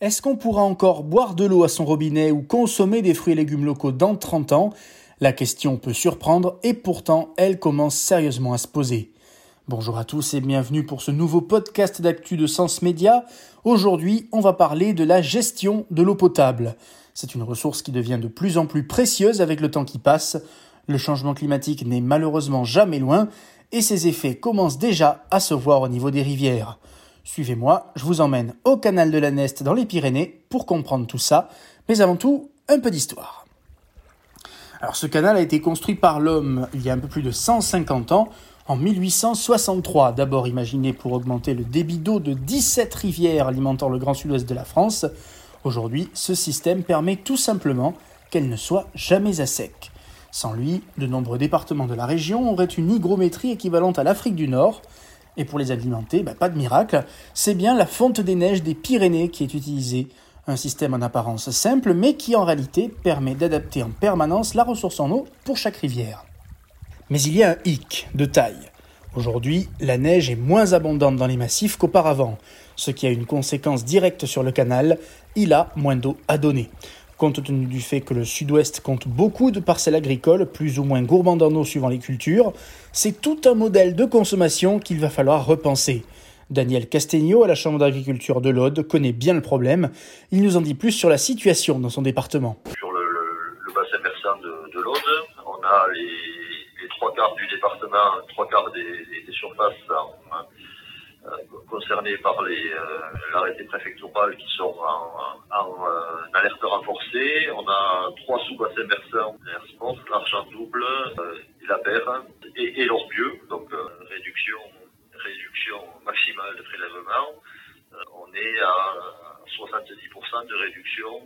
Est-ce qu'on pourra encore boire de l'eau à son robinet ou consommer des fruits et légumes locaux dans 30 ans? La question peut surprendre et pourtant elle commence sérieusement à se poser. Bonjour à tous et bienvenue pour ce nouveau podcast d'actu de Sens Média. Aujourd'hui, on va parler de la gestion de l'eau potable. C'est une ressource qui devient de plus en plus précieuse avec le temps qui passe. Le changement climatique n'est malheureusement jamais loin et ses effets commencent déjà à se voir au niveau des rivières. Suivez-moi, je vous emmène au canal de la Neste dans les Pyrénées pour comprendre tout ça, mais avant tout, un peu d'histoire. Alors ce canal a été construit par l'homme il y a un peu plus de 150 ans, en 1863, d'abord imaginé pour augmenter le débit d'eau de 17 rivières alimentant le grand sud-ouest de la France. Aujourd'hui, ce système permet tout simplement qu'elle ne soit jamais à sec. Sans lui, de nombreux départements de la région auraient une hygrométrie équivalente à l'Afrique du Nord, et pour les alimenter, bah, pas de miracle, c'est bien la fonte des neiges des Pyrénées qui est utilisée. Un système en apparence simple, mais qui en réalité permet d'adapter en permanence la ressource en eau pour chaque rivière. Mais il y a un hic de taille. Aujourd'hui, la neige est moins abondante dans les massifs qu'auparavant, ce qui a une conséquence directe sur le canal, il a moins d'eau à donner. Compte tenu du fait que le sud-ouest compte beaucoup de parcelles agricoles, plus ou moins gourmandes en eau suivant les cultures, c'est tout un modèle de consommation qu'il va falloir repenser. Daniel Castegno, à la Chambre d'agriculture de l'Aude, connaît bien le problème. Il nous en dit plus sur la situation dans son département. Sur le, bassin versant de, l'Aude, on a les, trois quarts du département, trois quarts des, surfaces concernés par euh, l'arrêté préfectoral qui sont en, euh, alerte renforcée. On a trois sous-bassins versants, l'argent double, la paire et, et l'orbieux, donc réduction, réduction maximale de prélèvement. on est à 70% de réduction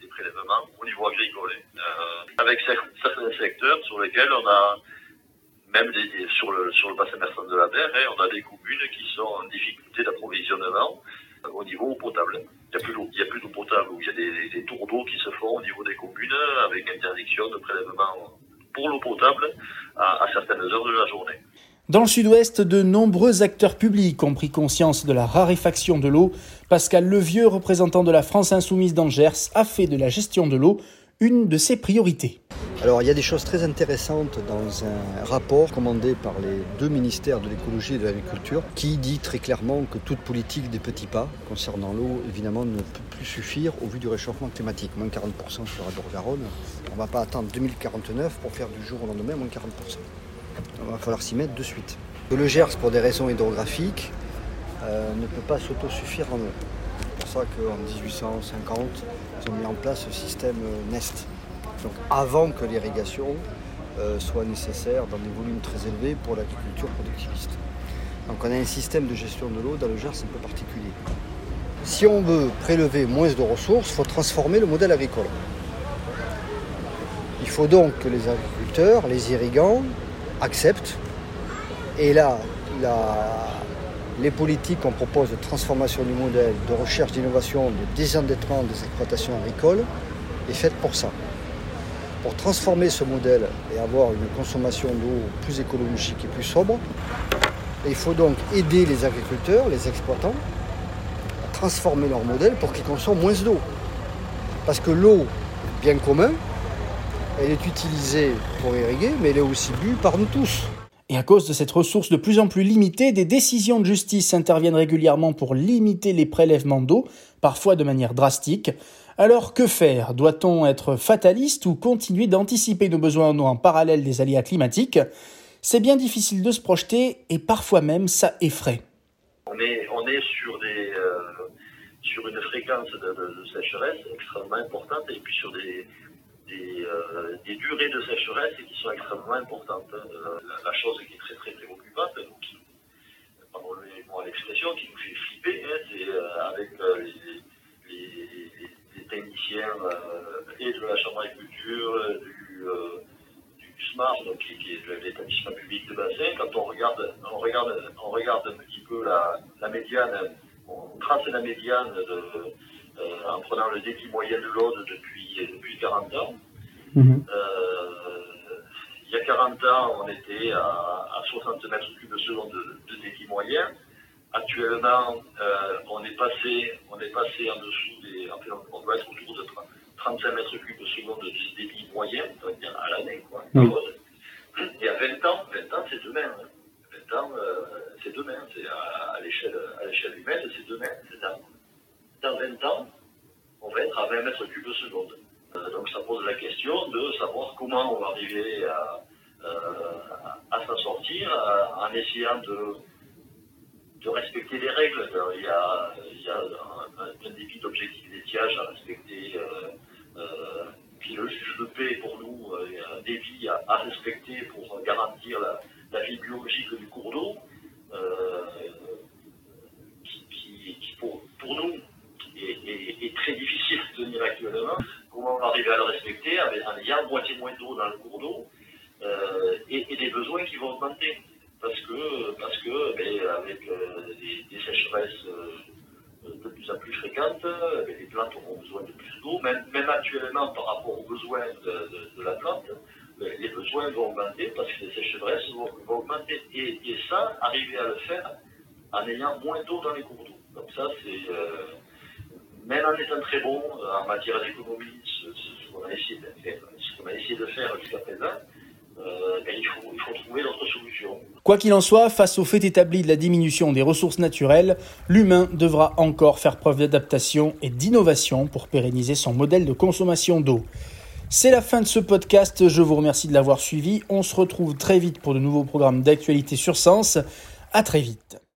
des, prélèvements au niveau agricole. avec certains secteurs sur lesquels on a même sur, le, bassin versant de la mer, hein, on a des communes qui sont en difficulté d'approvisionnement euh, au niveau eau potable. Il n'y a plus d'eau, potable, il y a des, tours d'eau qui se font au niveau des communes avec interdiction de prélèvement pour l'eau potable à, à certaines heures de la journée. Dans le sud-ouest, de nombreux acteurs publics ont pris conscience de la raréfaction de l'eau. Pascal Levieux, représentant de la France insoumise d'Angers, a fait de la gestion de l'eau une de ses priorités. Alors il y a des choses très intéressantes dans un rapport commandé par les deux ministères de l'écologie et de l'agriculture qui dit très clairement que toute politique des petits pas concernant l'eau évidemment ne peut plus suffire au vu du réchauffement climatique. Moins 40% sur la Garonne. On ne va pas attendre 2049 pour faire du jour au lendemain moins 40%. Il va falloir s'y mettre de suite. Le Gers, pour des raisons hydrographiques, euh, ne peut pas s'autosuffire en eau. C'est pour ça qu'en 1850, ils ont mis en place le système NEST donc avant que l'irrigation euh, soit nécessaire dans des volumes très élevés pour l'agriculture productiviste. Donc on a un système de gestion de l'eau dans le Gers un peu particulier. Si on veut prélever moins de ressources, il faut transformer le modèle agricole. Il faut donc que les agriculteurs, les irrigants, acceptent. Et là, les politiques qu'on propose de transformation du modèle, de recherche d'innovation, de désendettement des exploitations agricoles, est faite pour ça pour transformer ce modèle et avoir une consommation d'eau plus écologique et plus sobre, il faut donc aider les agriculteurs, les exploitants, à transformer leur modèle pour qu'ils consomment moins d'eau. Parce que l'eau, bien commun, elle est utilisée pour irriguer, mais elle est aussi bue par nous tous. Et à cause de cette ressource de plus en plus limitée, des décisions de justice interviennent régulièrement pour limiter les prélèvements d'eau, parfois de manière drastique. Alors que faire? Doit-on être fataliste ou continuer d'anticiper nos besoins en eau en parallèle des aléas climatiques? C'est bien difficile de se projeter et parfois même ça effraie. On est, euh, sur une fréquence de, sécheresse extrêmement importante et puis sur des, euh, des, durées de sécheresse qui sont extrêmement importantes. Euh, la, chose qui est très très préoccupante, qui, l'expression, qui nous fait flipper, hein, c'est avec les techniciens euh, et de la Chambre d'agriculture, euh, du, euh, SMART, donc, qui, est l'établissement public de bassin, quand on regarde, on regarde, on regarde un petit peu la, médiane, on trace la médiane en prenant le débit moyen de l'Aude depuis, depuis 40 ans. Mhm. il y a 40 ans, on était à, à 60 mètres cubes seconde de, de débit moyen. actuellement, on est passé, on est passé en dessous des, enfin, on doit être autour de 35 mètres cubes seconde de débit moyen, à l'année, quoi. Et à 20 ans, 20 ans, c'est demain. 20 ans, c'est demain. C'est à, l'échelle, à l'échelle humaine, c'est demain. C'est dans, dans 20 ans, on va être à 20 mètres cubes seconde. Euh, donc ça pose la question de savoir comment on va arriver à, euh, s'en sortir euh, en essayant de, respecter les règles. Il y a, un, débit d'objectif d'étiage à respecter, puis le juge de paix pour nous, un débit à, respecter pour garantir la, vie biologique du cours d'eau, en ayant moitié moins d'eau dans le cours d'eau euh, et, des besoins qui vont augmenter. Parce que, parce que ben, avec euh, des, sécheresses euh, de plus en plus fréquentes, ben, les plantes auront besoin de plus d'eau. Même, actuellement, par rapport aux besoins de, la plante, ben, les besoins vont augmenter parce que les sécheresses vont, augmenter. Et, ça, arriver à le faire en ayant moins d'eau dans les cours d'eau. Donc ça, c'est même en étant très bon en matière d'économie, Quoi qu'il en soit, face au fait établi de la diminution des ressources naturelles, l'humain devra encore faire preuve d'adaptation et d'innovation pour pérenniser son modèle de consommation d'eau. C'est la fin de ce podcast, je vous remercie de l'avoir suivi. On se retrouve très vite pour de nouveaux programmes d'actualité sur Sens. À très vite.